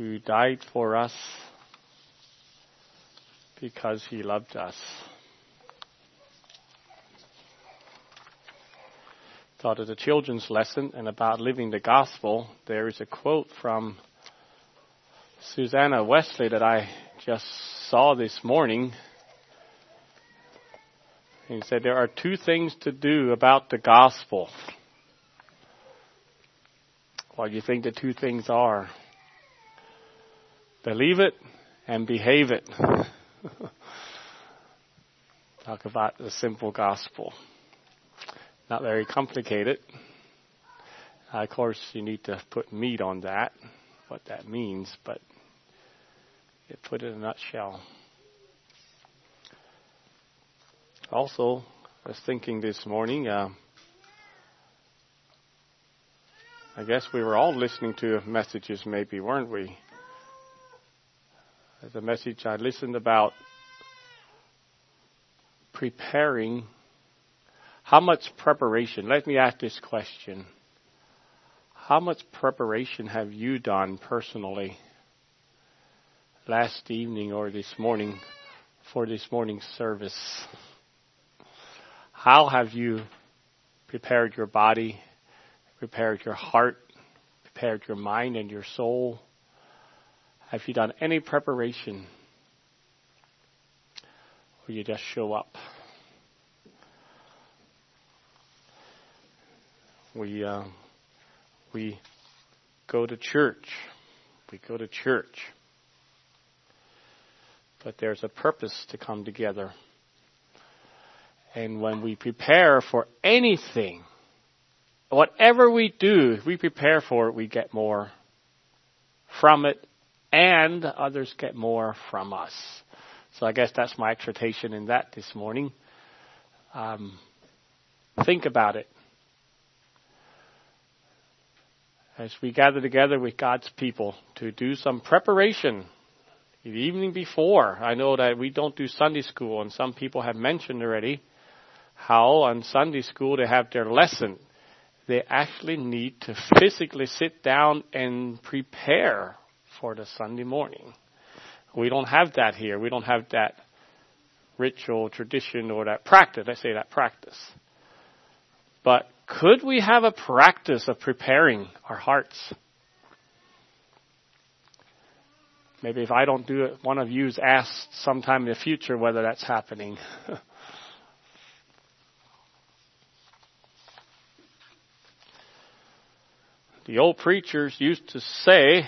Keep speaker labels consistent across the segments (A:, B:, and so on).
A: who died for us because he loved us. Thought of the children's lesson and about living the gospel. There is a quote from Susanna Wesley that I just saw this morning. He said there are two things to do about the gospel. What do you think the two things are? Believe it and behave it. Talk about the simple gospel. Not very complicated. Uh, of course, you need to put meat on that, what that means, but you put it in a nutshell. Also, I was thinking this morning, uh, I guess we were all listening to messages, maybe, weren't we? The message I listened about preparing how much preparation? Let me ask this question. How much preparation have you done personally last evening or this morning for this morning's service? How have you prepared your body, prepared your heart, prepared your mind and your soul? Have you done any preparation? Or you just show up? we uh, we go to church. We go to church. But there's a purpose to come together. And when we prepare for anything, whatever we do, if we prepare for it, we get more from it, and others get more from us. So I guess that's my exhortation in that this morning. Um, think about it. as we gather together with God's people to do some preparation the evening before. I know that we don't do Sunday school, and some people have mentioned already how on Sunday school they have their lesson. They actually need to physically sit down and prepare for the Sunday morning. We don't have that here. We don't have that ritual tradition or that practice. Let's say that practice. But could we have a practice of preparing our hearts? Maybe if I don't do it, one of you's asked sometime in the future whether that's happening. the old preachers used to say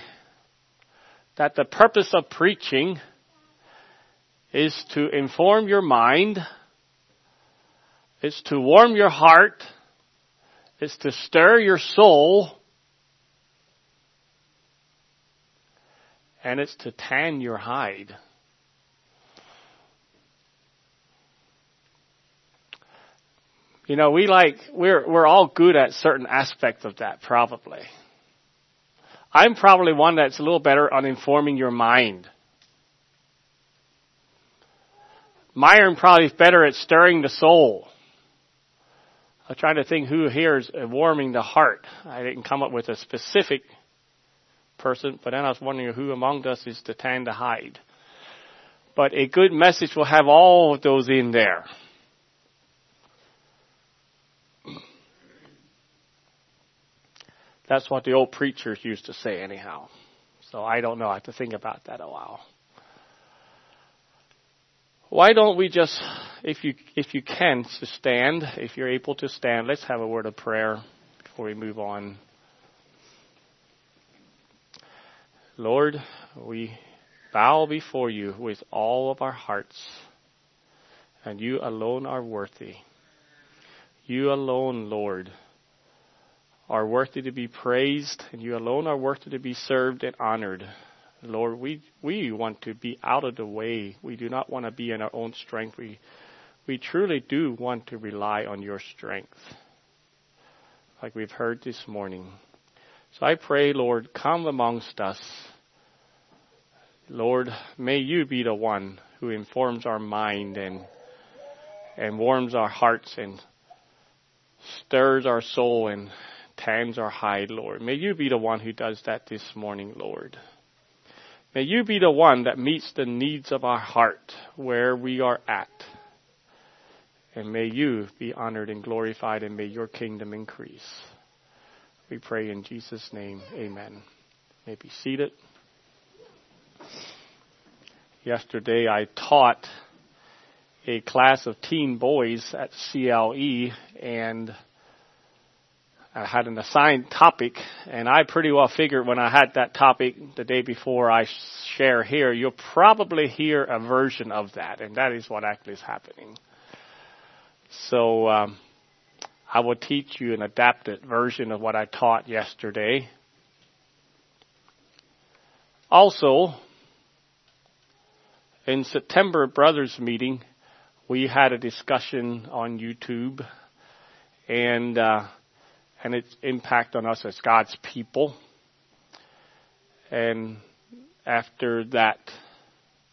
A: that the purpose of preaching is to inform your mind, is to warm your heart, is to stir your soul and it's to tan your hide. You know, we like, we're, we're all good at certain aspects of that, probably. I'm probably one that's a little better on informing your mind. Myron probably is better at stirring the soul. I'm trying to think who here is warming the heart. I didn't come up with a specific person, but then I was wondering who among us is to tan the hide. But a good message will have all of those in there. That's what the old preachers used to say anyhow. So I don't know. I have to think about that a while. Why don't we just, if you, if you can, stand, if you're able to stand, let's have a word of prayer before we move on. Lord, we bow before you with all of our hearts, and you alone are worthy. You alone, Lord, are worthy to be praised, and you alone are worthy to be served and honored. Lord, we, we want to be out of the way. We do not want to be in our own strength. We, we truly do want to rely on your strength, like we've heard this morning. So I pray, Lord, come amongst us. Lord, may you be the one who informs our mind and, and warms our hearts and stirs our soul and tans are high, Lord. May you be the one who does that this morning, Lord. May you be the one that meets the needs of our heart where we are at. And may you be honored and glorified and may your kingdom increase. We pray in Jesus' name. Amen. May be seated. Yesterday I taught a class of teen boys at CLE and I had an assigned topic and I pretty well figured when I had that topic the day before I share here, you'll probably hear a version of that and that is what actually is happening. So, um, I will teach you an adapted version of what I taught yesterday. Also, in September brothers meeting, we had a discussion on YouTube and uh, and its impact on us as God's people. And after that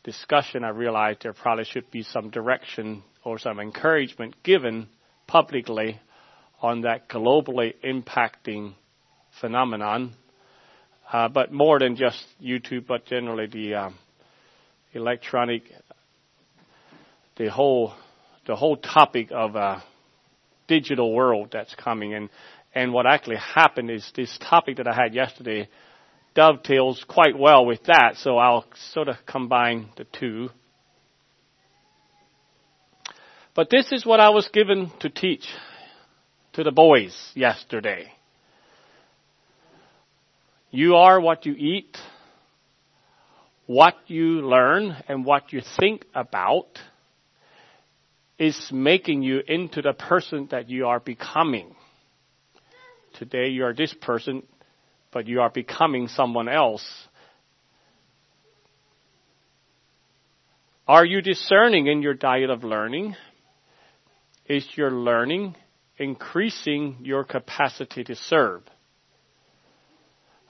A: discussion, I realized there probably should be some direction or some encouragement given publicly on that globally impacting phenomenon, uh, but more than just YouTube, but generally the um, electronic, the whole the whole topic of a digital world that's coming. And and what actually happened is this topic that I had yesterday dovetails quite well with that. So I'll sort of combine the two. But this is what I was given to teach to the boys yesterday. You are what you eat, what you learn, and what you think about is making you into the person that you are becoming. Today you are this person, but you are becoming someone else. Are you discerning in your diet of learning? Is your learning increasing your capacity to serve.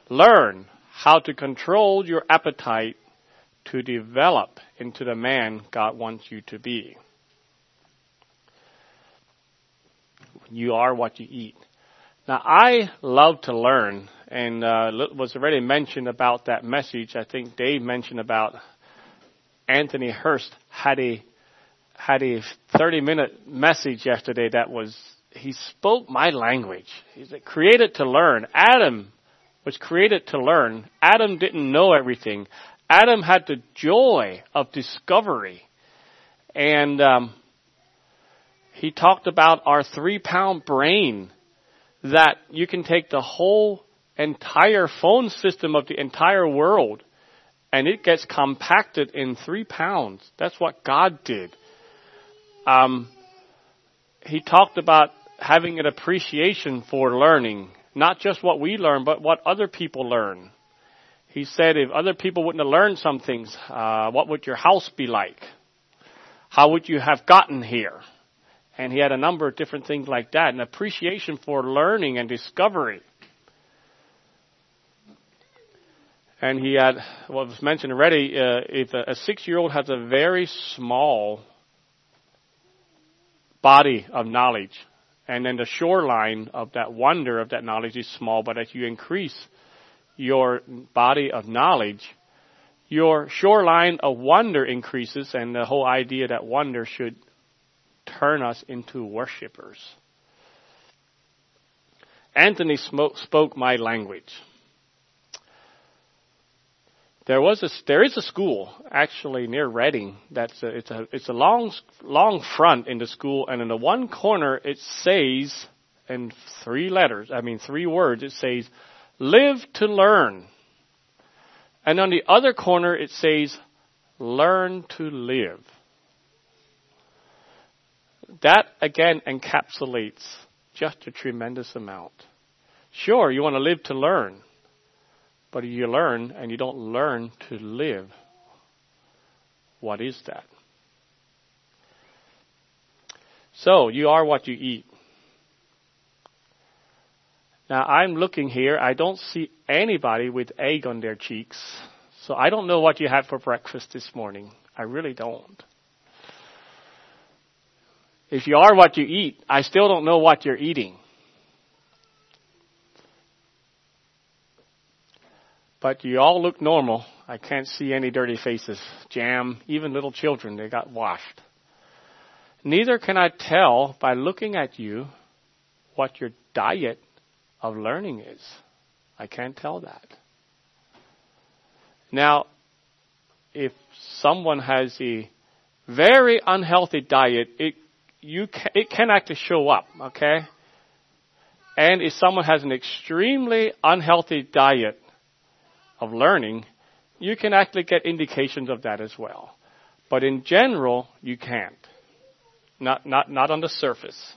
A: Learn how to control your appetite to develop into the man God wants you to be. You are what you eat. Now, I love to learn, and uh, was already mentioned about that message. I think Dave mentioned about Anthony Hurst had a had a 30 minute message yesterday that was he spoke my language. He's created to learn. Adam was created to learn. Adam didn't know everything. Adam had the joy of discovery. And um, he talked about our three pound brain that you can take the whole entire phone system of the entire world and it gets compacted in three pounds. That's what God did. Um, he talked about having an appreciation for learning, not just what we learn, but what other people learn. He said, if other people wouldn't have learned some things, uh, what would your house be like? How would you have gotten here? And he had a number of different things like that, an appreciation for learning and discovery. And he had, what was mentioned already, uh, if a, a six-year-old has a very small body of knowledge, and then the shoreline of that wonder of that knowledge is small, but as you increase your body of knowledge, your shoreline of wonder increases, and the whole idea that wonder should turn us into worshippers. Anthony spoke my language. There was a there is a school actually near Reading That's a, it's a it's a long long front in the school, and in the one corner it says in three letters. I mean three words. It says, "Live to learn," and on the other corner it says, "Learn to live." That again encapsulates just a tremendous amount. Sure, you want to live to learn. But you learn and you don't learn to live. What is that? So, you are what you eat. Now, I'm looking here. I don't see anybody with egg on their cheeks. So, I don't know what you had for breakfast this morning. I really don't. If you are what you eat, I still don't know what you're eating. But you all look normal. I can't see any dirty faces. Jam, even little children, they got washed. Neither can I tell by looking at you what your diet of learning is. I can't tell that. Now, if someone has a very unhealthy diet, it you can, it can actually show up, okay? And if someone has an extremely unhealthy diet of learning, you can actually get indications of that as well. But in general, you can't. Not, not, not on the surface.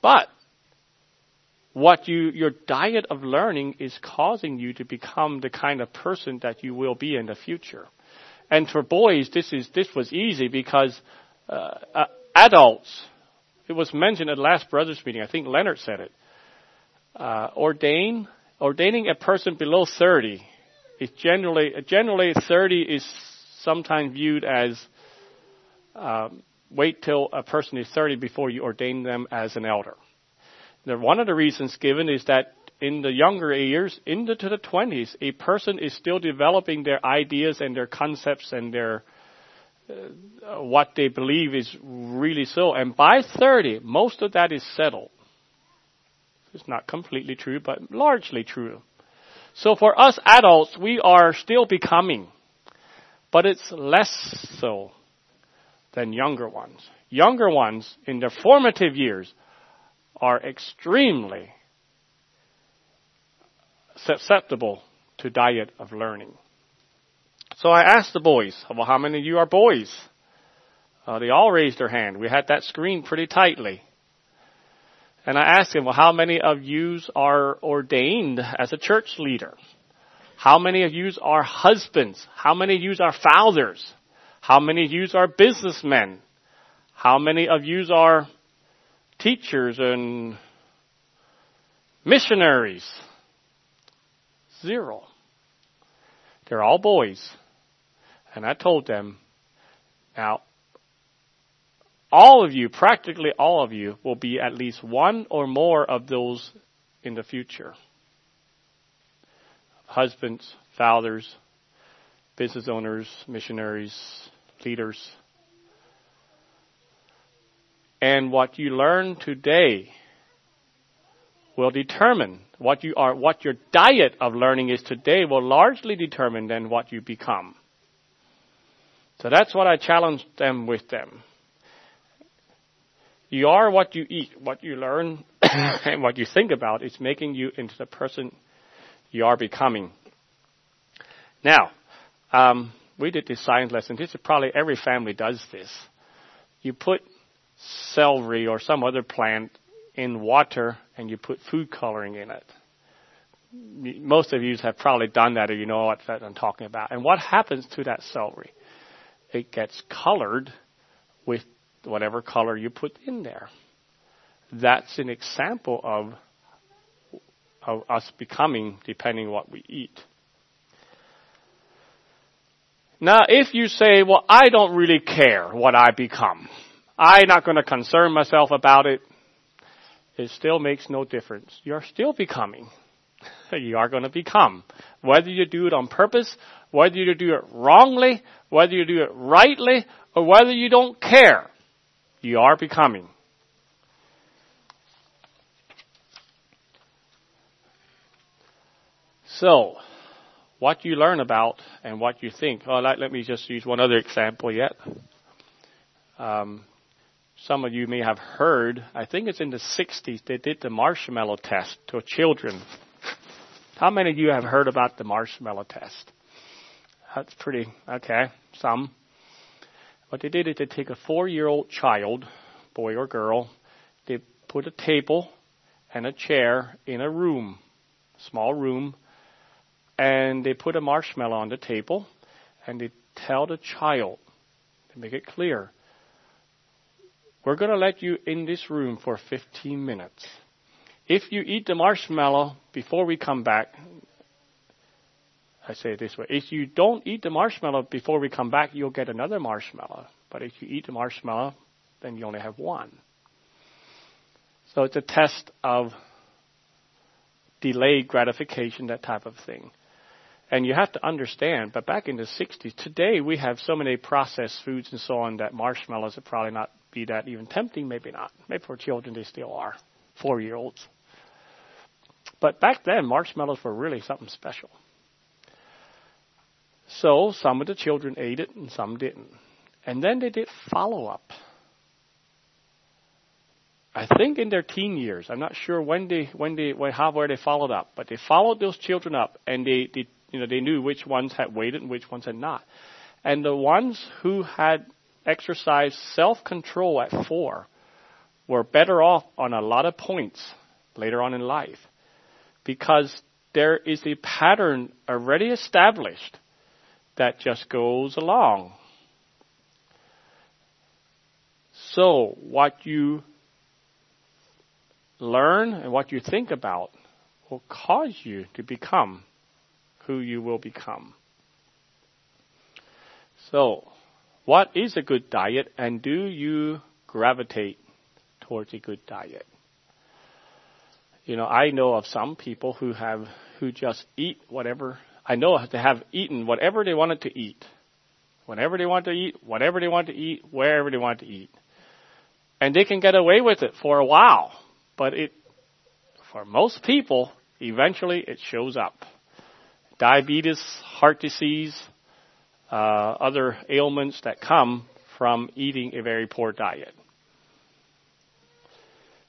A: But what you, your diet of learning is causing you to become the kind of person that you will be in the future. And for boys, this is, this was easy because, uh, uh, adults, it was mentioned at last brothers meeting, I think Leonard said it, uh, ordain, ordaining a person below 30 is generally, generally 30 is sometimes viewed as, um, wait till a person is 30 before you ordain them as an elder. Now, one of the reasons given is that in the younger years, into the 20s, a person is still developing their ideas and their concepts and their uh, what they believe is really so. And by 30, most of that is settled. It's not completely true, but largely true. So for us adults, we are still becoming, but it's less so than younger ones. Younger ones in their formative years are extremely susceptible to diet of learning. So I asked the boys, well, how many of you are boys? Uh, they all raised their hand. We had that screen pretty tightly. And I asked them, well, how many of you are ordained as a church leader? How many of you are husbands? How many of you are fathers? How many of you are businessmen? How many of you are teachers and missionaries. Zero. They're all boys. And I told them, now, all of you, practically all of you, will be at least one or more of those in the future. Husbands, fathers, business owners, missionaries, leaders. And what you learn today will determine what you are, what your diet of learning is today will largely determine then what you become. So that's what I challenge them with them. You are what you eat, what you learn, and what you think about is making you into the person you are becoming. Now, um, we did this science lesson. This is probably every family does this. You put celery or some other plant in water and you put food coloring in it. Most of you have probably done that or you know what I'm talking about. And what happens to that celery? It gets colored with whatever color you put in there. That's an example of, of us becoming depending what we eat. Now, if you say, well, I don't really care what I become. I'm not going to concern myself about it. It still makes no difference. You're still becoming. you are going to become. Whether you do it on purpose, whether you do it wrongly, whether you do it rightly, or whether you don't care, you are becoming. So, what you learn about and what you think. Oh, let, let me just use one other example yet. Um, some of you may have heard, I think it's in the 60s, they did the marshmallow test to children. How many of you have heard about the marshmallow test? That's pretty, okay, some. What they did is they take a four year old child, boy or girl, they put a table and a chair in a room, small room, and they put a marshmallow on the table and they tell the child, to make it clear, we're going to let you in this room for 15 minutes. If you eat the marshmallow before we come back, I say it this way. If you don't eat the marshmallow before we come back, you'll get another marshmallow. But if you eat the marshmallow, then you only have one. So it's a test of delayed gratification, that type of thing. And you have to understand, but back in the 60s, today we have so many processed foods and so on that marshmallows are probably not be that even tempting, maybe not. Maybe for children they still are, four year olds. But back then, marshmallows were really something special. So some of the children ate it and some didn't. And then they did follow up. I think in their teen years. I'm not sure when they when they when, how where they followed up, but they followed those children up and they, they you know they knew which ones had waited and which ones had not. And the ones who had exercised self-control at 4 were better off on a lot of points later on in life because there is a pattern already established that just goes along. So, what you learn and what you think about will cause you to become who you will become. So, what is a good diet and do you gravitate towards a good diet? You know, I know of some people who have, who just eat whatever I know they have eaten whatever they wanted to eat. Whenever they want to eat, whatever they want to eat, wherever they want to eat. And they can get away with it for a while. But it, for most people, eventually it shows up. Diabetes, heart disease, uh, other ailments that come from eating a very poor diet.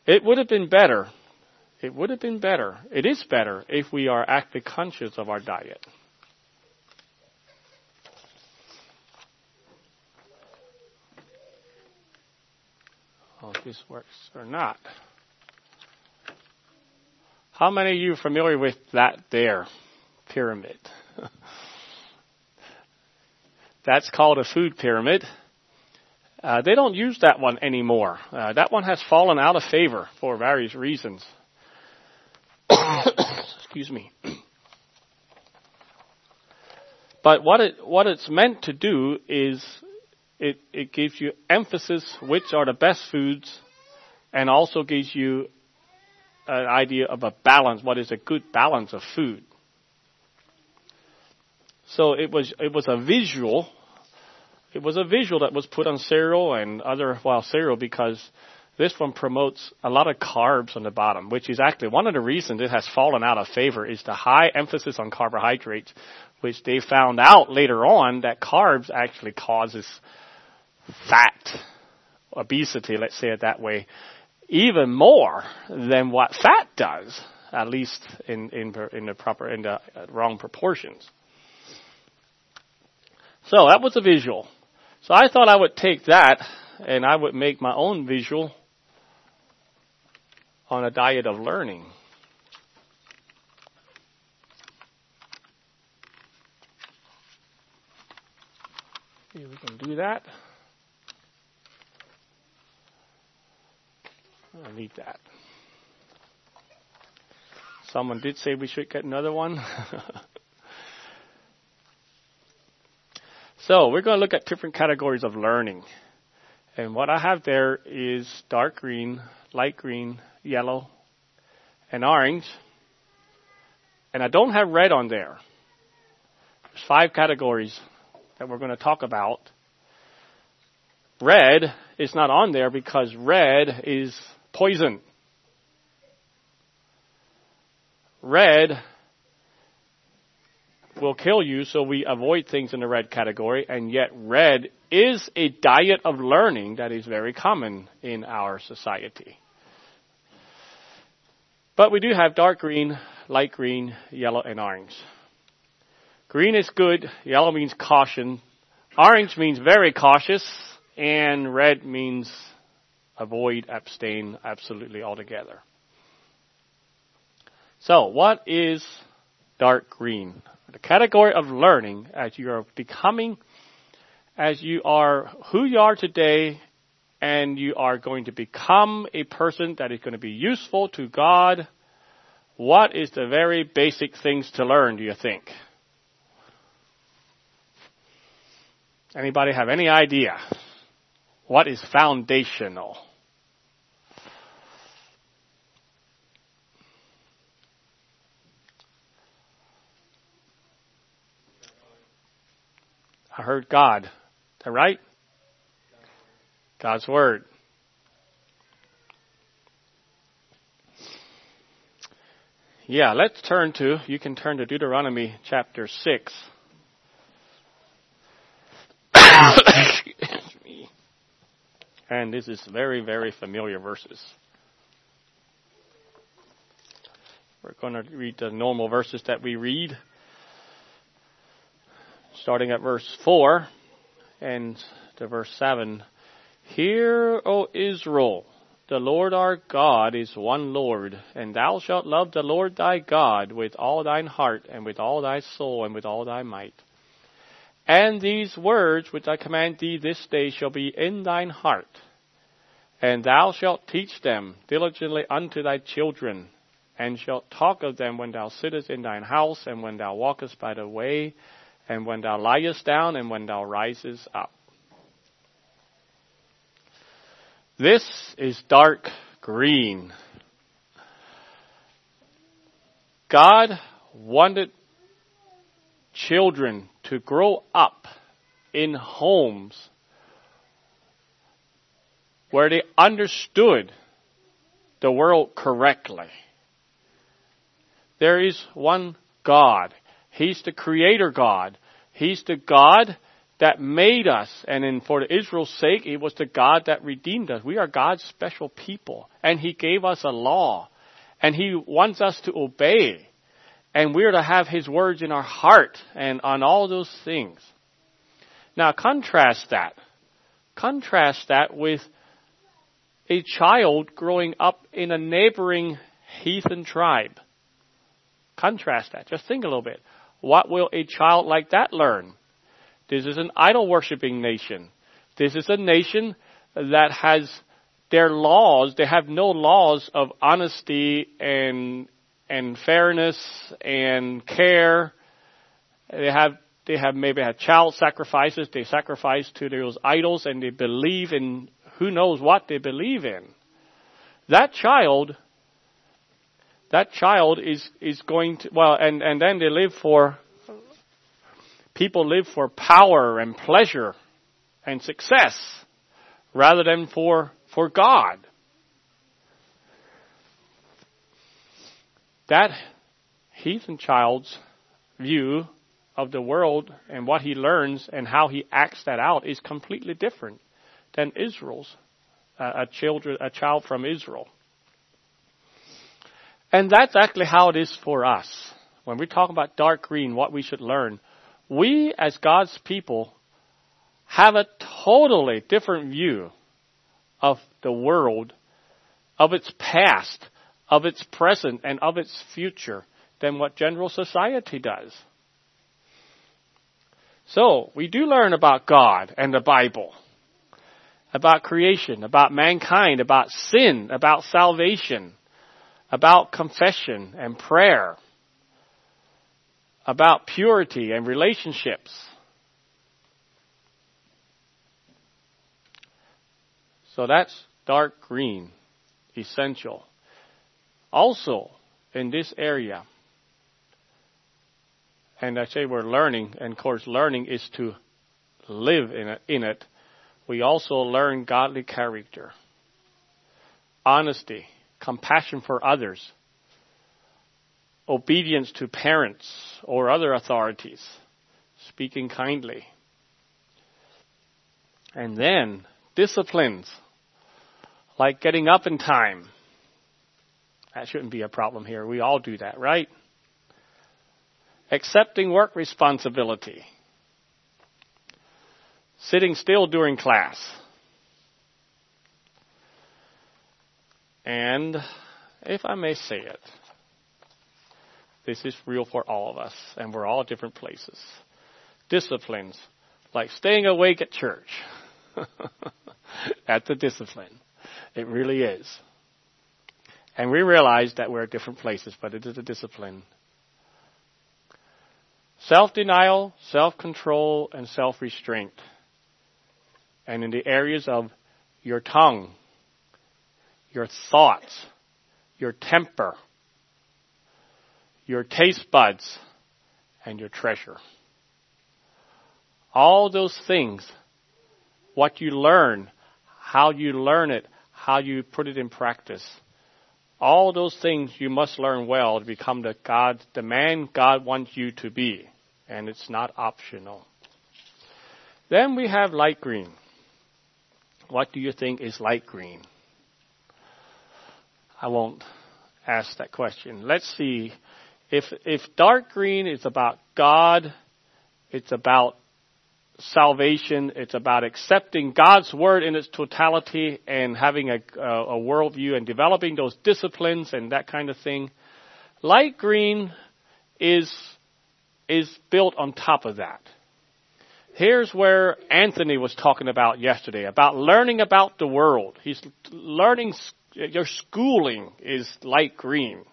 A: It would have been better it would have been better, it is better, if we are actively conscious of our diet. Oh, if this works or not. How many of you are familiar with that there pyramid? That's called a food pyramid. Uh, they don't use that one anymore. Uh, that one has fallen out of favor for various reasons. Excuse me. But what it what it's meant to do is it it gives you emphasis which are the best foods, and also gives you an idea of a balance. What is a good balance of food? So it was it was a visual. It was a visual that was put on cereal and other well cereal because this one promotes a lot of carbs on the bottom, which is actually one of the reasons it has fallen out of favor is the high emphasis on carbohydrates, which they found out later on that carbs actually causes fat, obesity, let's say it that way, even more than what fat does, at least in, in, in the proper, in the wrong proportions. So that was a visual. So I thought I would take that and I would make my own visual on a diet of learning. See we can do that. I need that. Someone did say we should get another one. so we're going to look at different categories of learning. And what I have there is dark green, light green, yellow, and orange. And I don't have red on there. There's five categories that we're going to talk about. Red is not on there because red is poison. Red will kill you, so we avoid things in the red category, and yet red is a diet of learning that is very common in our society. But we do have dark green, light green, yellow, and orange. Green is good, yellow means caution, orange means very cautious, and red means avoid, abstain absolutely altogether. So, what is dark green? The category of learning as you are becoming, as you are who you are today and you are going to become a person that is going to be useful to God, what is the very basic things to learn, do you think? Anybody have any idea? What is foundational? Heard God. Is that right? God's Word. Yeah, let's turn to, you can turn to Deuteronomy chapter 6. and this is very, very familiar verses. We're going to read the normal verses that we read, starting at verse 4 and to verse 7. Hear, O Israel, the Lord our God is one Lord, and thou shalt love the Lord thy God with all thine heart, and with all thy soul, and with all thy might. And these words which I command thee this day shall be in thine heart, and thou shalt teach them diligently unto thy children, and shalt talk of them when thou sittest in thine house, and when thou walkest by the way, and when thou liest down, and when thou risest up. This is dark green. God wanted children to grow up in homes where they understood the world correctly. There is one God. He's the creator God. He's the God that made us. And in, for Israel's sake, it was the God that redeemed us. We are God's special people. And He gave us a law. And He wants us to obey. And we're to have His words in our heart and on all those things. Now contrast that. Contrast that with a child growing up in a neighboring heathen tribe. Contrast that. Just think a little bit. What will a child like that learn? This is an idol worshipping nation. This is a nation that has their laws, they have no laws of honesty and and fairness and care. They have they have maybe had child sacrifices. They sacrifice to those idols and they believe in who knows what they believe in. That child that child is is going to well and and then they live for people live for power and pleasure and success rather than for, for God. That heathen child's view of the world and what he learns and how he acts that out is completely different than Israel's, uh, a, children, a child from Israel. And that's actually how it is for us. When we talk about dark green, what we should learn, we as God's people have a totally different view of the world, of its past, of its present, and of its future than what general society does. So, we do learn about God and the Bible, about creation, about mankind, about sin, about salvation, about confession and prayer about purity and relationships. So that's dark green, essential. Also, in this area, and I say we're learning, and of course, learning is to live in it, in it. We also learn godly character, honesty, compassion for others, obedience to parents or other authorities, speaking kindly. And then disciplines, like getting up in time. That shouldn't be a problem here. We all do that, right? Accepting work responsibility. Sitting still during class. And, if I may say it, this is real for all of us, and we're all different places. Disciplines, like staying awake at church. That's a discipline. It really is. And we realize that we're at different places, but it is a discipline. Self denial, self control, and self restraint. And in the areas of your tongue, your thoughts, your temper, your taste buds, and your treasure. All those things, what you learn, how you learn it, how you put it in practice. All those things you must learn well to become the God, the man God wants you to be. And it's not optional. Then we have light green. What do you think is light green? I won't ask that question. Let's see. If, if dark green is about God, it's about salvation, it's about accepting God's word in its totality and having a, a, worldview and developing those disciplines and that kind of thing. Light green is, is built on top of that. Here's where Anthony was talking about yesterday, about learning about the world. He's learning, your schooling is light green.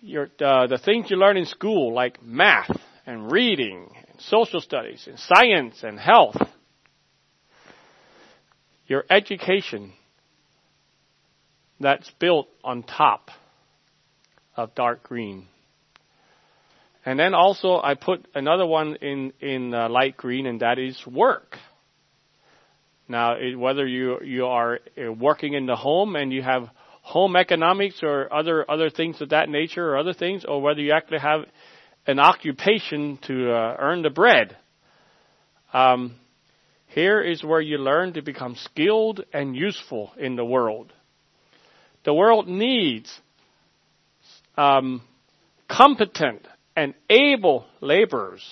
A: Your, uh, the things you learn in school, like math and reading, and social studies, and science and health, your education that's built on top of dark green and then also I put another one in in uh, light green, and that is work. Now, it, whether you you are uh, working in the home and you have home economics or other other things of that nature or other things, or whether you actually have an occupation to uh, earn the bread. Um, here is where you learn to become skilled and useful in the world. The world needs um, competent and able laborers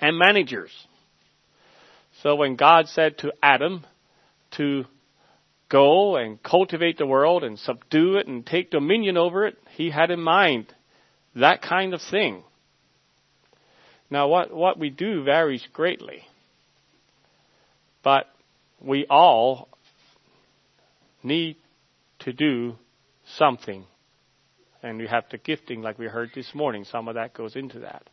A: and managers. So when God said to Adam to go and cultivate the world and subdue it and take dominion over it, he had in mind that kind of thing. Now what, what we do varies greatly. But we all need to do something and we have the gifting like we heard this morning. Some of that goes into that.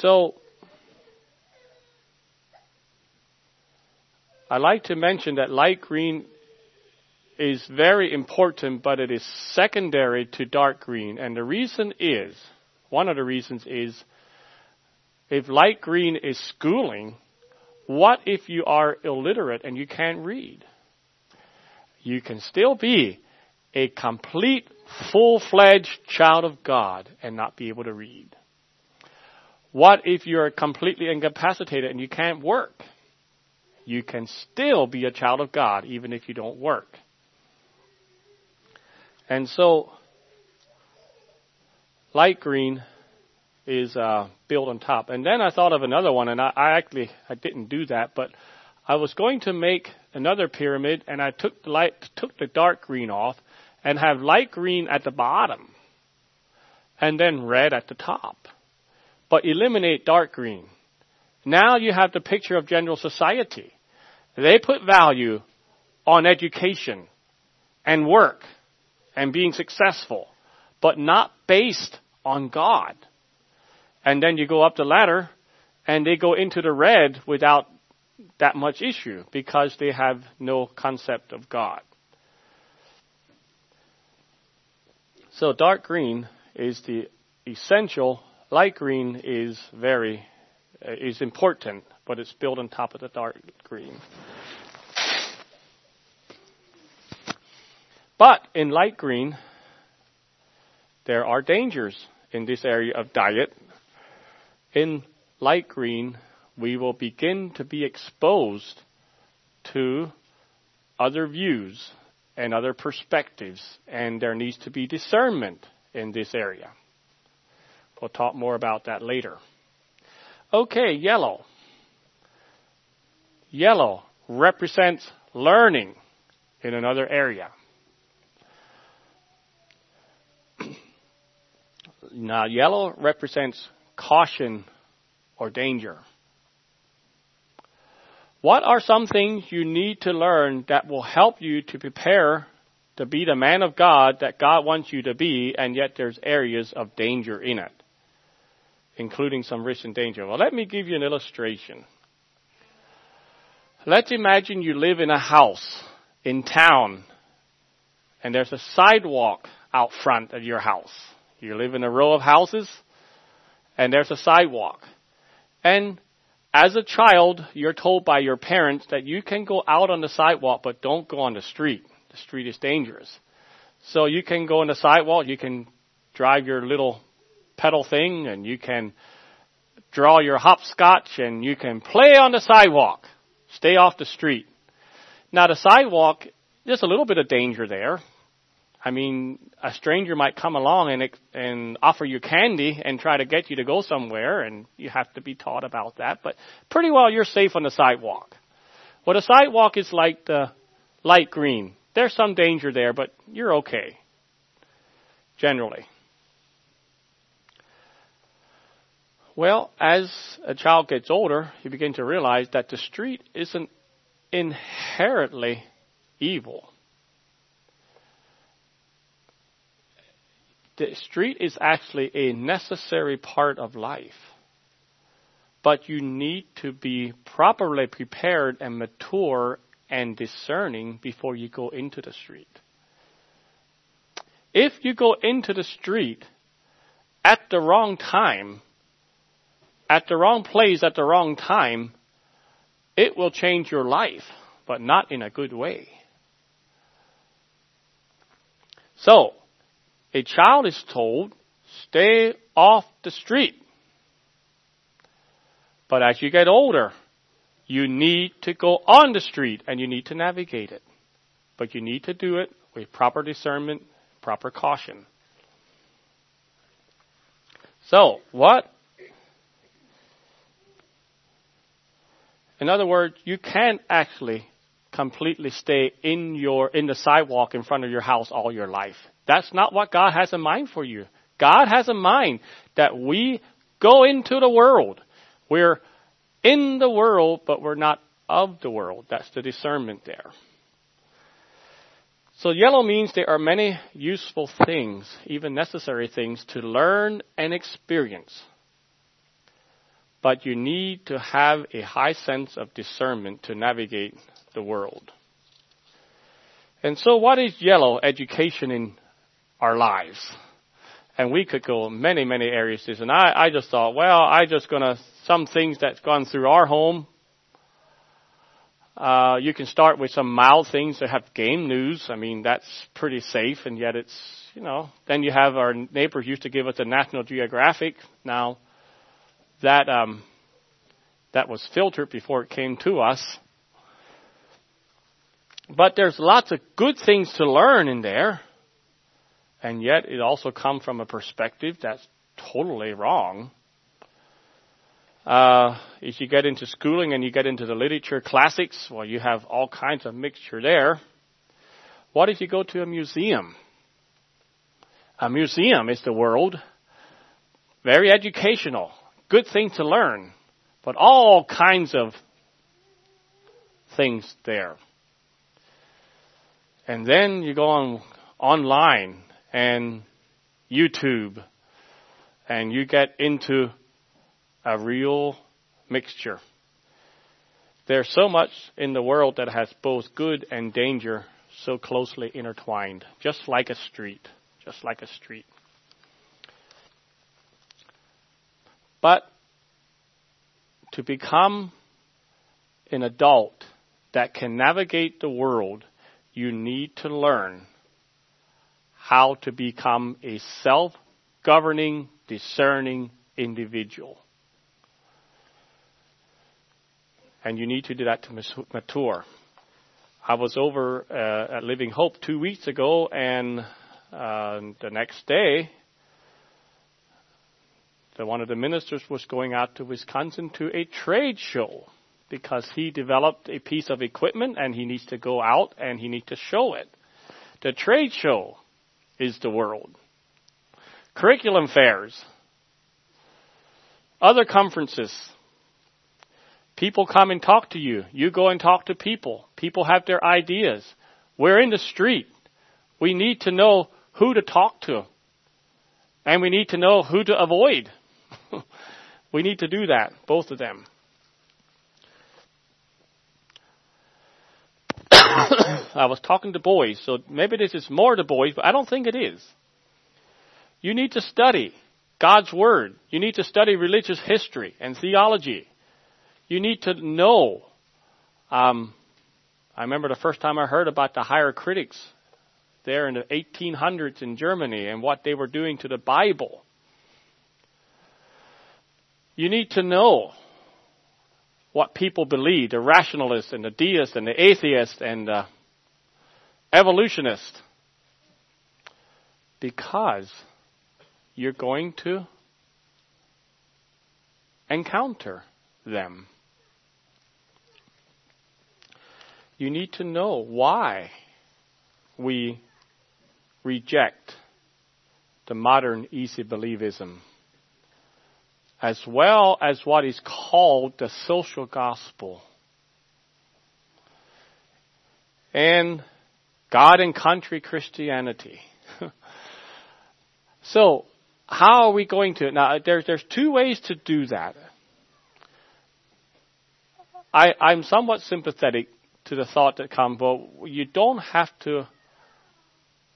A: So, I like to mention that light green is very important, but it is secondary to dark green. And the reason is, one of the reasons is, if light green is schooling, what if you are illiterate and you can't read? You can still be a complete, full-fledged child of God and not be able to read. What if you're completely incapacitated and you can't work? You can still be a child of God even if you don't work. And so, light green is uh, built on top. And then I thought of another one, and I, I actually I didn't do that, but I was going to make another pyramid, and I took the light, took the dark green off, and have light green at the bottom, and then red at the top, but eliminate dark green. Now you have the picture of general society. They put value on education and work and being successful, but not based on God. And then you go up the ladder and they go into the red without that much issue because they have no concept of God. So dark green is the essential. Light green is very uh, is important, but it's built on top of the dark green. But in light green, there are dangers in this area of diet in light green, we will begin to be exposed to other views and other perspectives, and there needs to be discernment in this area. We'll talk more about that later. Okay, yellow. Yellow represents learning in another area. now, yellow represents caution or danger. What are some things you need to learn that will help you to prepare to be the man of God that God wants you to be, and yet there's areas of danger in it, including some risk and danger? Well, let me give you an illustration. Let's imagine you live in a house in town and there's a sidewalk out front of your house. You live in a row of houses, and there's a sidewalk. And as a child, you're told by your parents that you can go out on the sidewalk, but don't go on the street. The street is dangerous. So you can go on the sidewalk, you can drive your little pedal thing, and you can draw your hopscotch, and you can play on the sidewalk. Stay off the street. Now the sidewalk, there's a little bit of danger there. I mean, a stranger might come along and and offer you candy and try to get you to go somewhere, and you have to be taught about that. But pretty well, you're safe on the sidewalk. Well, the sidewalk is like the light green. There's some danger there, but you're okay. Generally. Well, as a child gets older, you begin to realize that the street isn't inherently evil. The street is actually a necessary part of life. But you need to be properly prepared and mature and discerning before you go into the street. If you go into the street at the wrong time, at the wrong place at the wrong time, it will change your life, but not in a good way. So, a child is told, stay off the street. But as you get older, you need to go on the street and you need to navigate it. But you need to do it with proper discernment, proper caution. So, what In other words, you can't actually completely stay in your in the sidewalk in front of your house all your life. That's not what God has in mind for you. God has in mind that we go into the world. We're in the world, but we're not of the world. That's the discernment there. So yellow means there are many useful things, even necessary things to learn and experience but you need to have a high sense of discernment to navigate the world. And so what is yellow education in our lives? And we could go many, many areas. And I, I just thought, well, I just gonna, some things that's gone through our home. Uh, you can start with some mild things that have game news. I mean, that's pretty safe and yet it's, you know, then you have our neighbors used to give us the National Geographic. Now, that um, that was filtered before it came to us. But there's lots of good things to learn in there, and yet it also comes from a perspective that's totally wrong. Uh, if you get into schooling and you get into the literature classics, well, you have all kinds of mixture there. What if you go to a museum? A museum is the world, very educational good thing to learn, but all kinds of things there. And then you go on online and YouTube and you get into a real mixture. There's so much in the world that has both good and danger so closely intertwined, just like a street, just like a street. But to become an adult that can navigate the world, you need to learn how to become a self governing, discerning individual. And you need to do that to mature. I was over uh, at Living Hope two weeks ago, and uh, the next day that one of the ministers was going out to Wisconsin to a trade show because he developed a piece of equipment and he needs to go out and he needs to show it. The trade show is the world. Curriculum fairs, other conferences. People come and talk to you. You go and talk to people. People have their ideas. We're in the street. We need to know who to talk to. And we need to know who to avoid. we need to do that, both of them. I was talking to boys, so maybe this is more to boys, but I don't think it is. You need to study God's Word. You need to study religious history and theology. You need to know. Um, I remember the first time I heard about the higher critics there in the 1800s in Germany and what they were doing to the Bible. You need to know what people believe, the rationalists and the deists and the atheists and the evolutionists. Because you're going to encounter them. You need to know why we reject the modern easy believism as well as what is called the social gospel. And God and country Christianity. so, how are we going to? Now, there's there's two ways to do that. I, I'm somewhat sympathetic to the thought that comes, well, you don't have to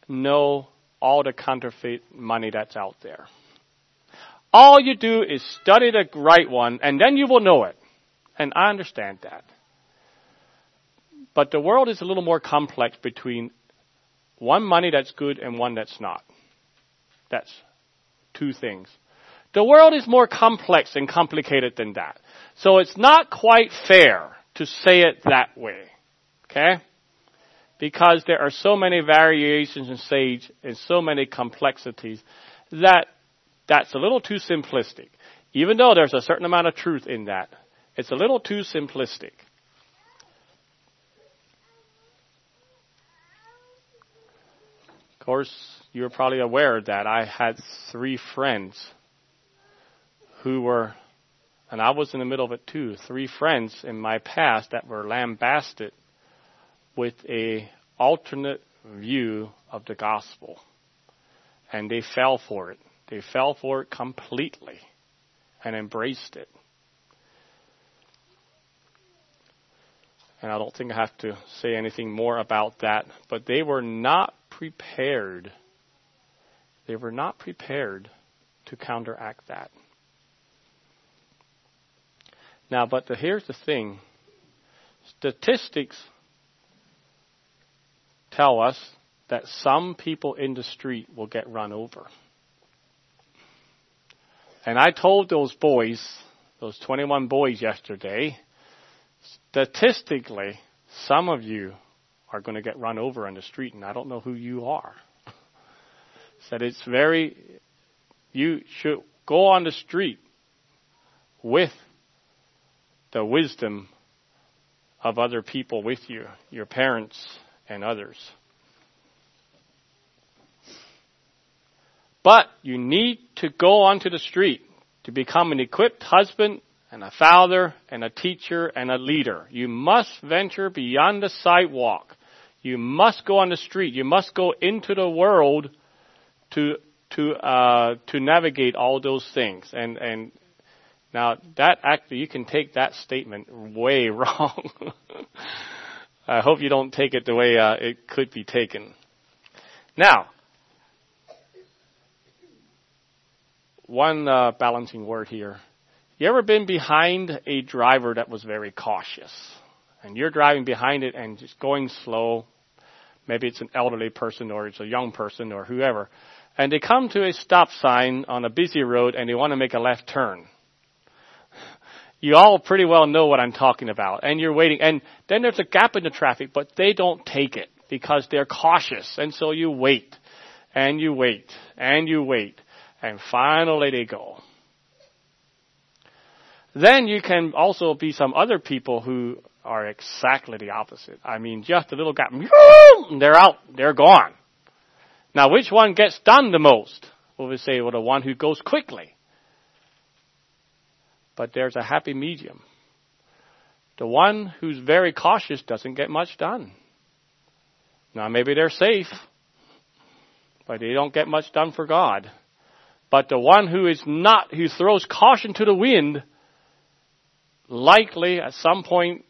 A: know all the counterfeit money that's out there. All you do is study the right one, and then you will know it. And I understand that. But the world is a little more complex between one money that's good and one that's not. That's two things. The world is more complex and complicated than that. So it's not quite fair to say it that way. Okay? Because there are so many variations in sage and so many complexities that that's a little too simplistic. Even though there's a certain amount of truth in that, it's a little too simplistic. Of course, you're probably aware that I had three friends who were, and I was in the middle of it too, three friends in my past that were lambasted with a alternate view of the gospel. And they fell for it. They fell for it completely and embraced it. And I don't think I have to say anything more about that, but they were not prepared. They were not prepared to counteract that. Now, but the, here's the thing statistics tell us that some people in the street will get run over. And I told those boys, those 21 boys yesterday, statistically, some of you are going to get run over on the street, and I don't know who you are. Said it's very, you should go on the street with the wisdom of other people with you, your parents and others. But you need to go onto the street to become an equipped husband and a father and a teacher and a leader. You must venture beyond the sidewalk. You must go on the street. You must go into the world to to uh, to navigate all those things. And and now that actually you can take that statement way wrong. I hope you don't take it the way uh, it could be taken. Now, one uh, balancing word here. You ever been behind a driver that was very cautious? And you're driving behind it and just going slow. Maybe it's an elderly person or it's a young person or whoever. And they come to a stop sign on a busy road and they want to make a left turn. You all pretty well know what I'm talking about. And you're waiting. And then there's a gap in the traffic, but they don't take it because they're cautious. And so you wait. And you wait. And you wait and finally they go. Then you can also be some other people who are exactly the opposite. I mean, just a little gap, they're out, they're gone. Now, which one gets done the most? Well, we say, well, the one who goes quickly. But there's a happy medium. The one who's very cautious doesn't get much done. Now, maybe they're safe, but they don't get much done for God. But the one who is not, who throws caution to the wind, likely at some point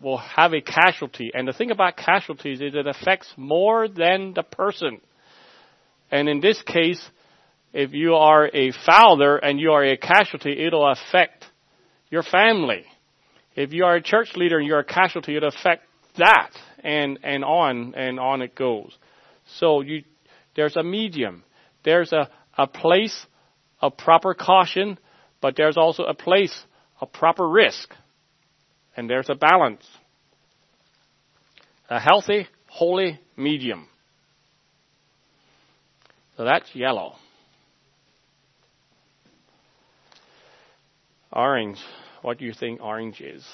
A: will have a casualty. And the thing about casualties is it affects more than the person. And in this case, if you are a father and you are a casualty, it'll affect your family. If you are a church leader and you're a casualty, it'll affect that and, and on and on it goes. So you, there's a medium. There's a, a place of proper caution, but there's also a place of proper risk. And there's a balance. A healthy, holy medium. So that's yellow. Orange. What do you think orange is?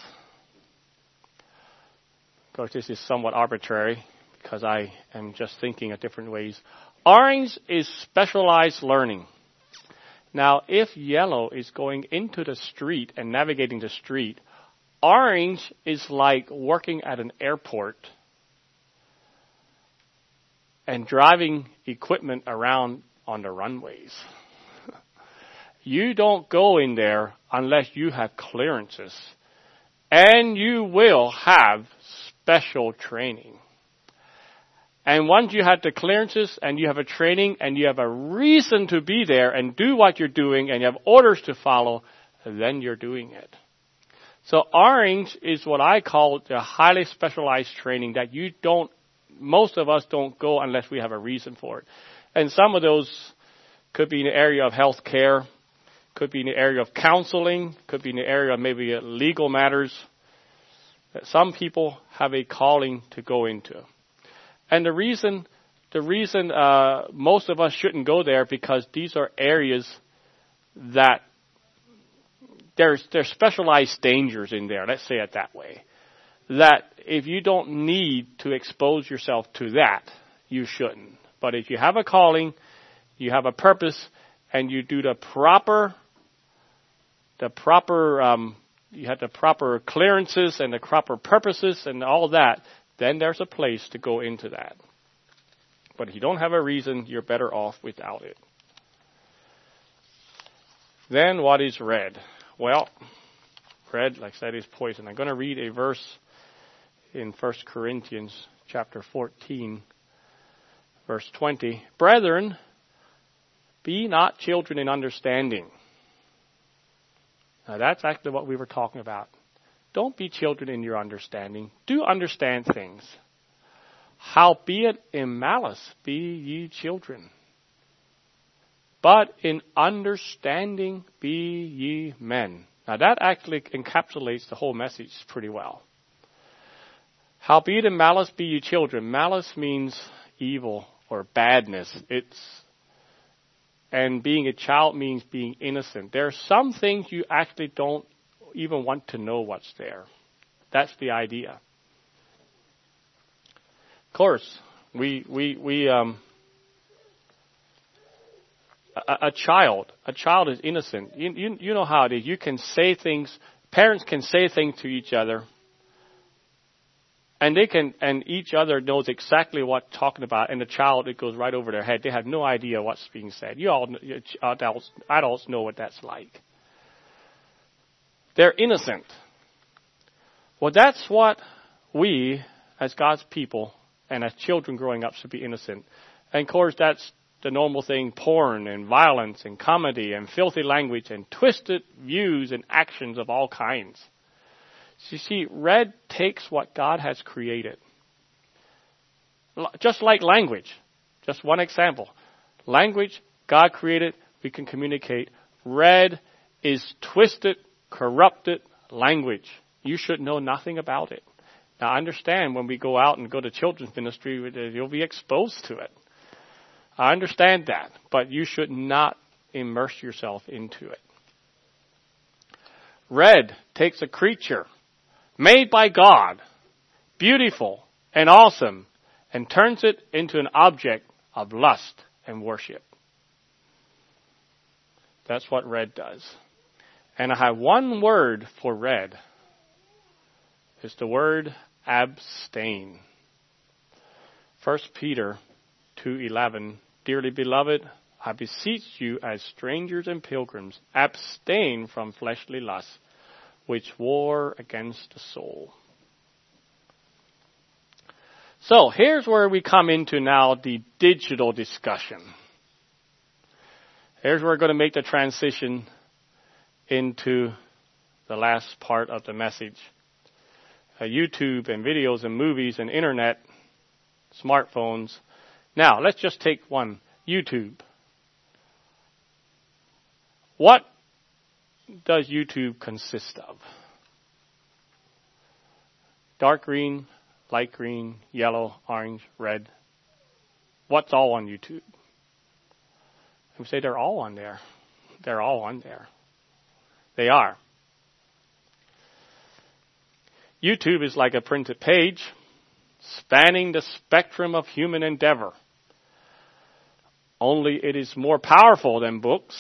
A: Of course, this is somewhat arbitrary because I am just thinking of different ways. Orange is specialized learning. Now, if yellow is going into the street and navigating the street, orange is like working at an airport and driving equipment around on the runways. you don't go in there unless you have clearances. And you will have special training. And once you have the clearances and you have a training and you have a reason to be there and do what you're doing and you have orders to follow, then you're doing it. So orange is what I call the highly specialized training that you don't, most of us don't go unless we have a reason for it. And some of those could be in the area of health care, could be in the area of counseling, could be in the area of maybe legal matters. that Some people have a calling to go into. And the reason, the reason uh, most of us shouldn't go there because these are areas that there's there's specialized dangers in there. Let's say it that way. That if you don't need to expose yourself to that, you shouldn't. But if you have a calling, you have a purpose, and you do the proper, the proper, um, you have the proper clearances and the proper purposes and all that, then there's a place to go into that. But if you don't have a reason, you're better off without it. Then what is red? Well, red, like I said, is poison. I'm going to read a verse in 1 Corinthians chapter 14, verse 20. Brethren, be not children in understanding. Now that's actually what we were talking about. Don't be children in your understanding. Do understand things. Howbeit in malice be ye children. But in understanding be ye men. Now that actually encapsulates the whole message pretty well. Howbeit in malice be ye children. Malice means evil or badness. It's and being a child means being innocent. There are some things you actually don't even want to know what's there. That's the idea. Of course, we we we um, a, a child a child is innocent. You, you you know how it is. You can say things. Parents can say things to each other, and they can and each other knows exactly what talking about. And the child it goes right over their head. They have no idea what's being said. You all adults adults know what that's like. They're innocent. Well, that's what we, as God's people and as children growing up, should be innocent. And of course, that's the normal thing porn and violence and comedy and filthy language and twisted views and actions of all kinds. So you see, red takes what God has created. Just like language. Just one example. Language, God created, we can communicate. Red is twisted corrupted language. You should know nothing about it. Now, I understand when we go out and go to children's ministry, you'll be exposed to it. I understand that, but you should not immerse yourself into it. Red takes a creature made by God, beautiful and awesome, and turns it into an object of lust and worship. That's what red does. And I have one word for red. It's the word abstain. 1 Peter 2:11 Dearly beloved, I beseech you as strangers and pilgrims, abstain from fleshly lusts which war against the soul. So here's where we come into now the digital discussion. Here's where we're going to make the transition into the last part of the message. Uh, YouTube and videos and movies and internet, smartphones. Now, let's just take one YouTube. What does YouTube consist of? Dark green, light green, yellow, orange, red. What's all on YouTube? We say they're all on there. They're all on there. They are. YouTube is like a printed page spanning the spectrum of human endeavor. Only it is more powerful than books.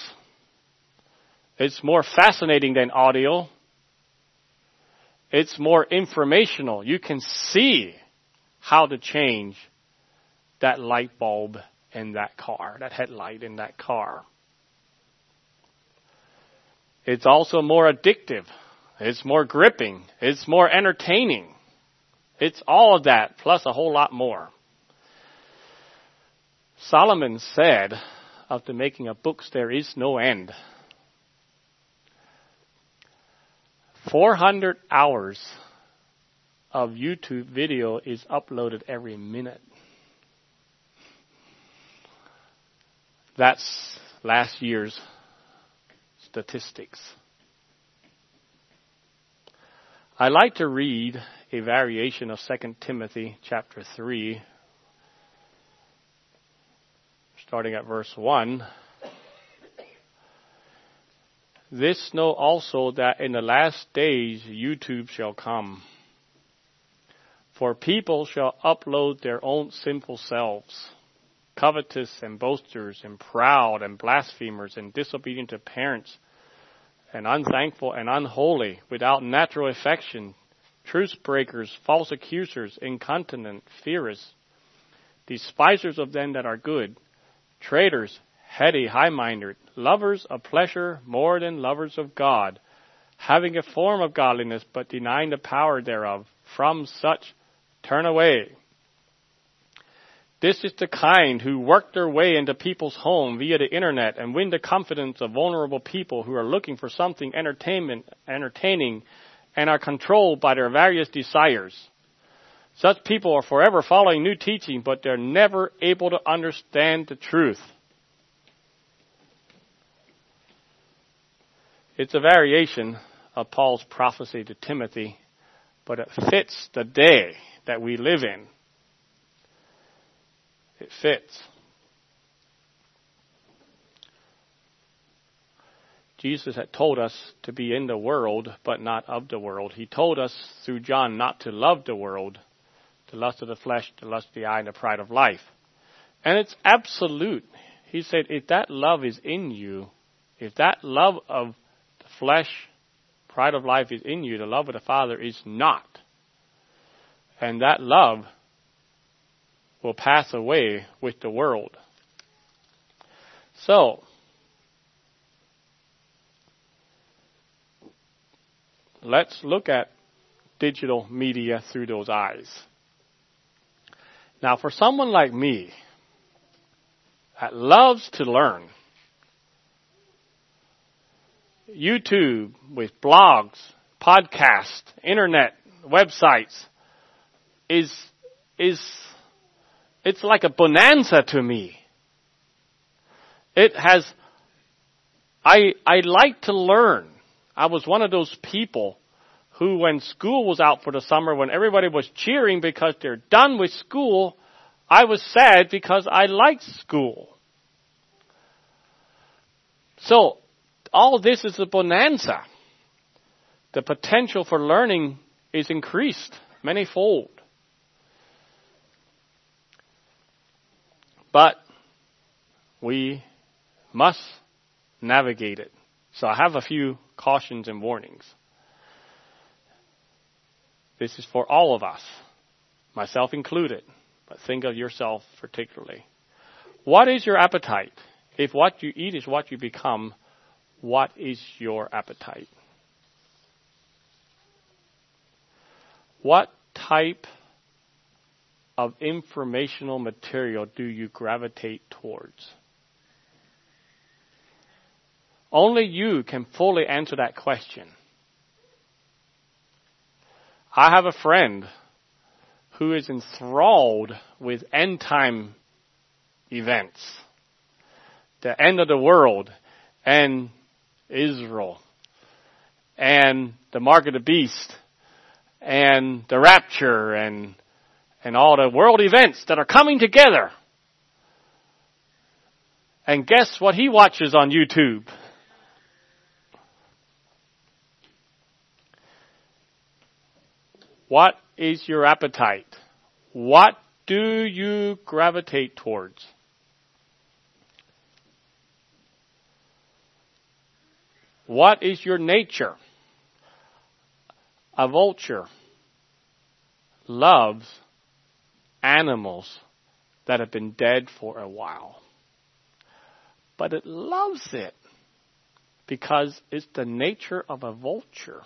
A: It's more fascinating than audio. It's more informational. You can see how to change that light bulb in that car, that headlight in that car. It's also more addictive. It's more gripping. It's more entertaining. It's all of that, plus a whole lot more. Solomon said, of the making of books, there is no end. 400 hours of YouTube video is uploaded every minute. That's last year's statistics. I like to read a variation of 2 Timothy chapter 3, starting at verse 1. This know also that in the last days YouTube shall come. For people shall upload their own sinful selves, covetous and boasters and proud and blasphemers and disobedient to parents and unthankful and unholy, without natural affection, truce breakers, false accusers, incontinent, fearers, despisers of them that are good, traitors, heady, high-minded, lovers of pleasure more than lovers of God, having a form of godliness but denying the power thereof. From such turn away. This is the kind who work their way into people's home via the internet and win the confidence of vulnerable people who are looking for something entertainment, entertaining and are controlled by their various desires. Such people are forever following new teaching, but they're never able to understand the truth. It's a variation of Paul's prophecy to Timothy, but it fits the day that we live in. It fits. Jesus had told us to be in the world, but not of the world. He told us through John not to love the world, the lust of the flesh, the lust of the eye, and the pride of life. And it's absolute. He said, if that love is in you, if that love of the flesh, pride of life is in you, the love of the Father is not. And that love will pass away with the world. So, let's look at digital media through those eyes. Now, for someone like me that loves to learn, YouTube, with blogs, podcasts, internet, websites, is, is, it's like a bonanza to me. It has, I, I like to learn. I was one of those people who when school was out for the summer, when everybody was cheering because they're done with school, I was sad because I liked school. So, all this is a bonanza. The potential for learning is increased manyfold. But we must navigate it. So I have a few cautions and warnings. This is for all of us, myself included, but think of yourself particularly. What is your appetite? If what you eat is what you become, what is your appetite? What type of informational material do you gravitate towards? Only you can fully answer that question. I have a friend who is enthralled with end time events, the end of the world, and Israel, and the mark of the beast, and the rapture, and and all the world events that are coming together. And guess what he watches on YouTube? What is your appetite? What do you gravitate towards? What is your nature? A vulture loves animals that have been dead for a while. But it loves it because it's the nature of a vulture.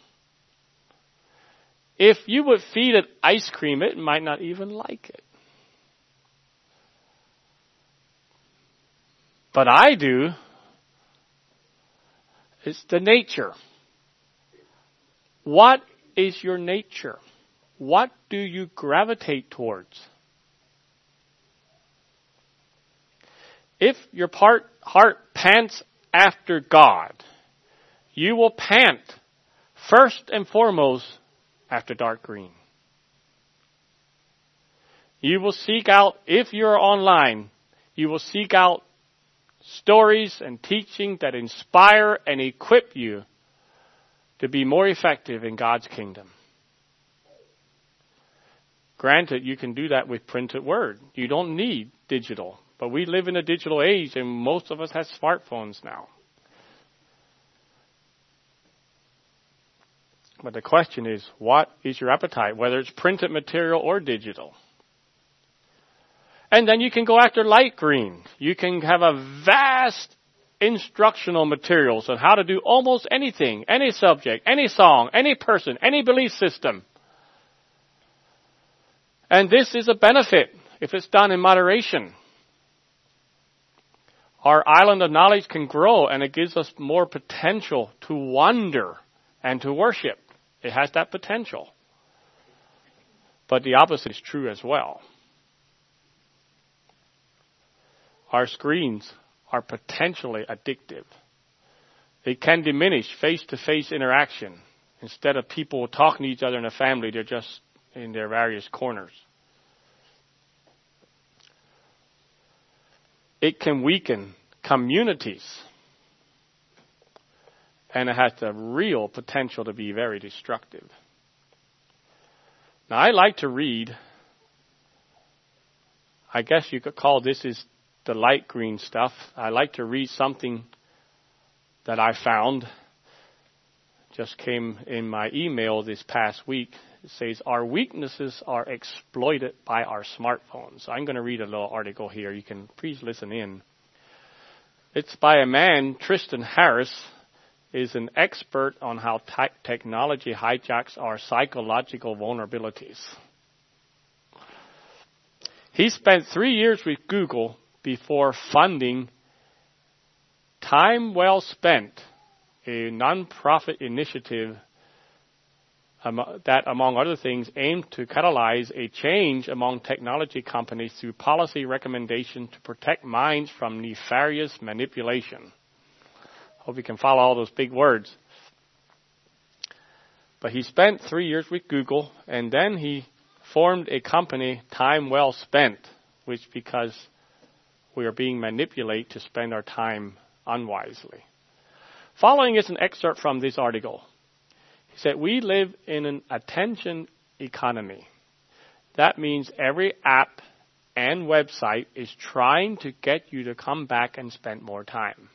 A: If you would feed it ice cream, it might not even like it. But I do. It's the nature. What is your nature? What do you gravitate towards? If your part, heart pants after God, you will pant first and foremost after dark green. You will seek out, if you're online, you will seek out stories and teaching that inspire and equip you to be more effective in God's kingdom. Granted, you can do that with printed word. You don't need digital. But we live in a digital age and most of us have smartphones now. But the question is, what is your appetite, whether it's printed material or digital? And then you can go after light green. You can have a vast instructional materials on how to do almost anything, any subject, any song, any person, any belief system. And this is a benefit if it's done in moderation. Our island of knowledge can grow and it gives us more potential to wonder and to worship. It has that potential. But the opposite is true as well. Our screens are potentially addictive. They can diminish face to face interaction. Instead of people talking to each other in a family, they're just in their various corners. It can weaken communities and it has the real potential to be very destructive. Now, I like to read. I guess you could call this is the light green stuff. I like to read something that I found. Just came in my email this past week. It says our weaknesses are exploited by our smartphones. I'm going to read a little article here. You can please listen in. It's by a man, Tristan Harris, is an expert on how te- technology hijacks our psychological vulnerabilities. He spent three years with Google before funding Time Well Spent, a nonprofit initiative that, among other things, aimed to catalyze a change among technology companies through policy recommendation to protect minds from nefarious manipulation. Hope you can follow all those big words. But he spent three years with Google, and then he formed a company, Time Well Spent, which because we are being manipulated to spend our time unwisely. Following is an excerpt from this article. He said, We live in an attention economy. That means every app and website is trying to get you to come back and spend more time.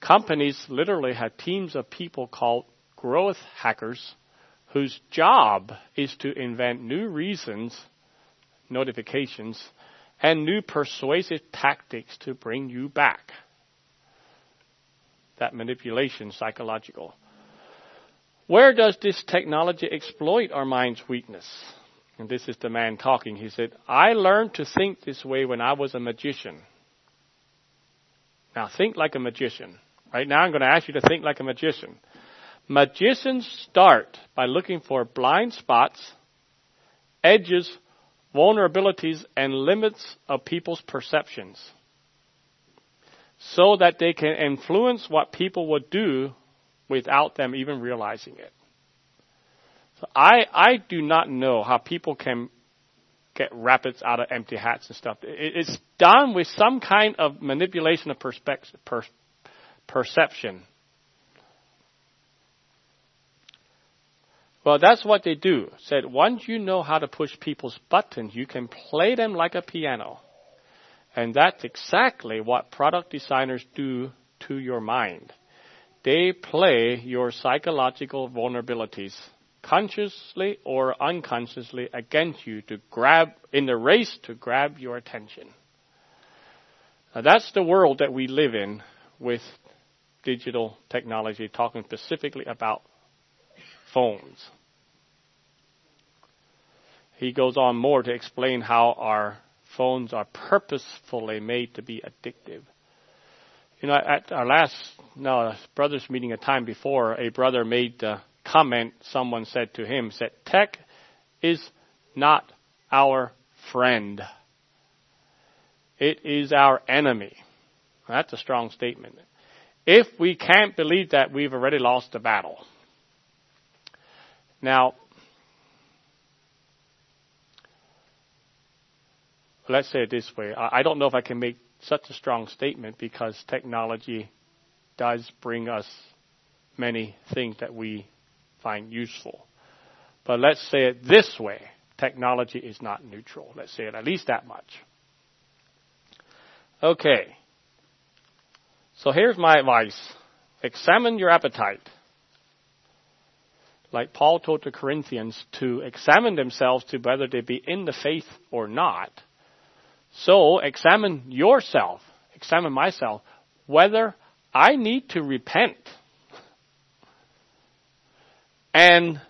A: Companies literally have teams of people called growth hackers whose job is to invent new reasons, notifications, and new persuasive tactics to bring you back. That manipulation, psychological. Where does this technology exploit our mind's weakness? and this is the man talking, he said, I learned to think this way when I was a magician. Now think like a magician. Right now I'm going to ask you to think like a magician. Magicians start by looking for blind spots, edges, vulnerabilities, and limits of people's perceptions so that they can influence what people would do without them even realizing it. So I, I do not know how people can get rabbits out of empty hats and stuff. It, it's done with some kind of manipulation of perspective, per, perception. Well, that's what they do. Said once you know how to push people's buttons, you can play them like a piano. And that's exactly what product designers do to your mind. They play your psychological vulnerabilities consciously or unconsciously against you to grab in the race to grab your attention. Now that's the world that we live in with digital technology, talking specifically about phones. He goes on more to explain how our phones are purposefully made to be addictive. You know, at our last no brothers meeting a time before, a brother made the comment. Someone said to him, "said Tech is not our friend. It is our enemy." That's a strong statement. If we can't believe that, we've already lost the battle. Now, let's say it this way. I don't know if I can make such a strong statement because technology does bring us many things that we find useful. But let's say it this way. Technology is not neutral. Let's say it at least that much. Okay. So here's my advice. Examine your appetite. Like Paul told the Corinthians to examine themselves to whether they be in the faith or not so examine yourself, examine myself, whether I need to repent. And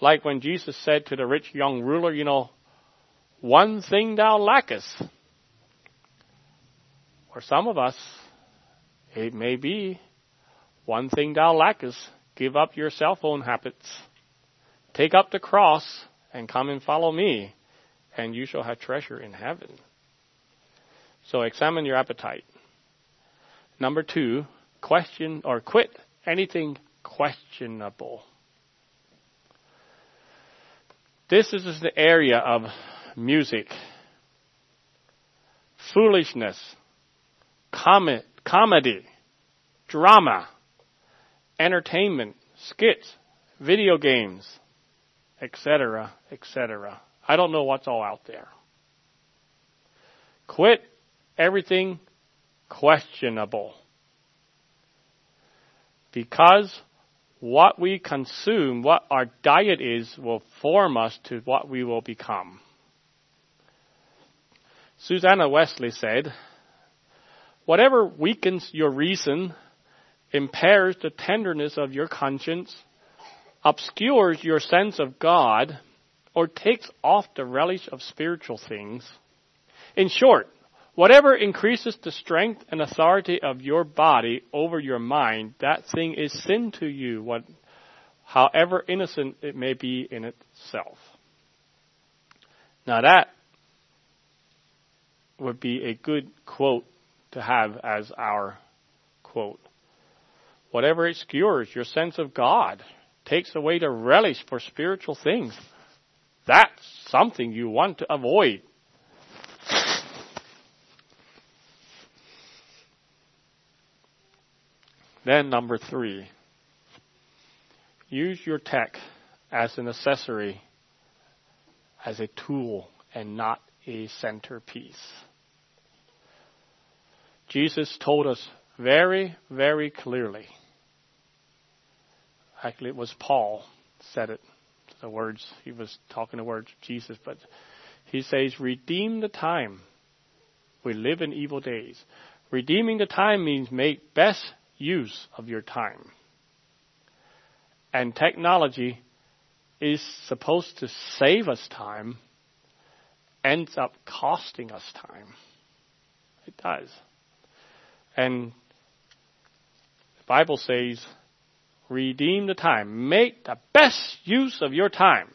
A: like when Jesus said to the rich young ruler, you know, one thing thou lackest. For some of us, it may be one thing thou lackest. Give up your cell phone habits. Take up the cross and come and follow me and you shall have treasure in heaven. So examine your appetite. Number two, question or quit anything questionable. This is the area of music, foolishness, com- comedy, drama, entertainment, skits, video games, etc., etc. I don't know what's all out there. Quit everything questionable. Because what we consume, what our diet is, will form us to what we will become. Susanna Wesley said, Whatever weakens your reason, impairs the tenderness of your conscience, obscures your sense of God, or takes off the relish of spiritual things. In short, whatever increases the strength and authority of your body over your mind, that thing is sin to you, what, however innocent it may be in itself. Now that would be a good quote to have as our quote. Whatever obscures your sense of God, takes away the relish for spiritual things, that's something you want to avoid. Then number three, use your tech as an accessory, as a tool, and not a centerpiece. Jesus told us very, very clearly. Actually, it was Paul said it the words, he was talking the words of Jesus, but he says, redeem the time. We live in evil days. Redeeming the time means make best use of your time. And technology is supposed to save us time ends up costing us time. It does. And the Bible says, redeem the time. Make the best use of your time.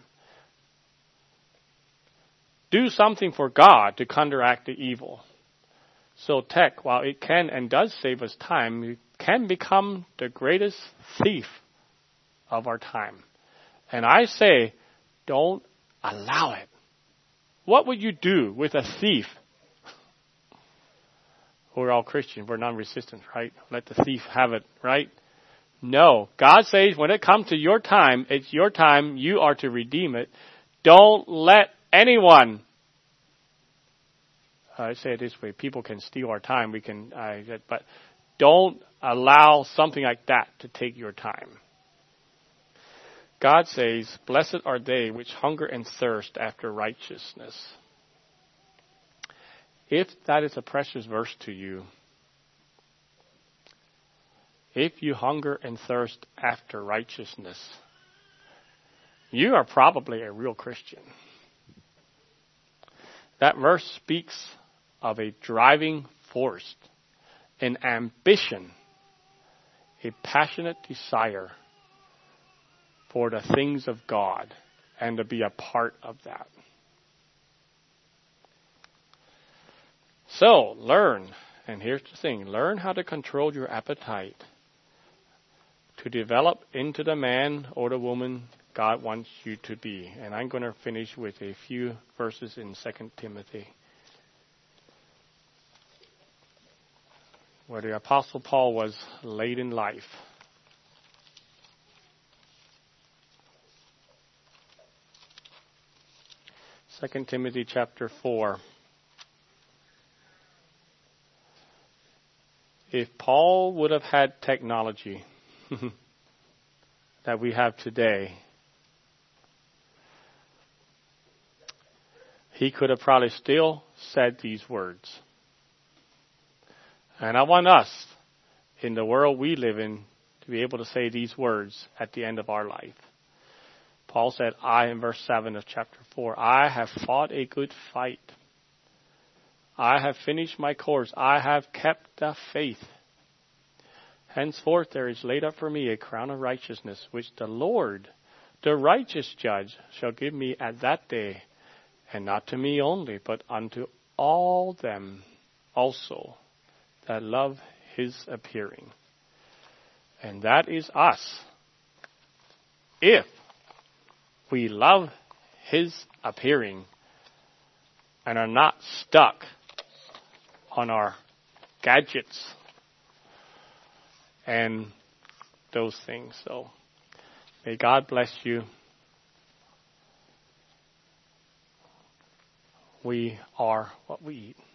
A: Do something for God to counteract the evil. So tech, while it can and does save us time, it can become the greatest thief of our time. And I say, don't allow it. What would you do with a thief? We're all Christians. We're non-resistant, right? Let the thief have it, right? No. God says when it comes to your time, it's your time. You are to redeem it. Don't let anyone I say it this way: people can steal our time. We can, but don't allow something like that to take your time. God says, "Blessed are they which hunger and thirst after righteousness." If that is a precious verse to you, if you hunger and thirst after righteousness, you are probably a real Christian. That verse speaks of a driving force, an ambition, a passionate desire for the things of God and to be a part of that. So, learn, and here's the thing learn how to control your appetite to develop into the man or the woman God wants you to be. And I'm going to finish with a few verses in 2 Timothy. where the Apostle Paul was late in life. Second Timothy chapter four. If Paul would have had technology that we have today, he could have probably still said these words. And I want us, in the world we live in, to be able to say these words at the end of our life. Paul said, I, in verse 7 of chapter 4, I have fought a good fight. I have finished my course. I have kept the faith. Henceforth there is laid up for me a crown of righteousness, which the Lord, the righteous judge, shall give me at that day, and not to me only, but unto all them also that love his appearing. And that is us. If we love his appearing and are not stuck on our gadgets and those things. So may God bless you. We are what we eat.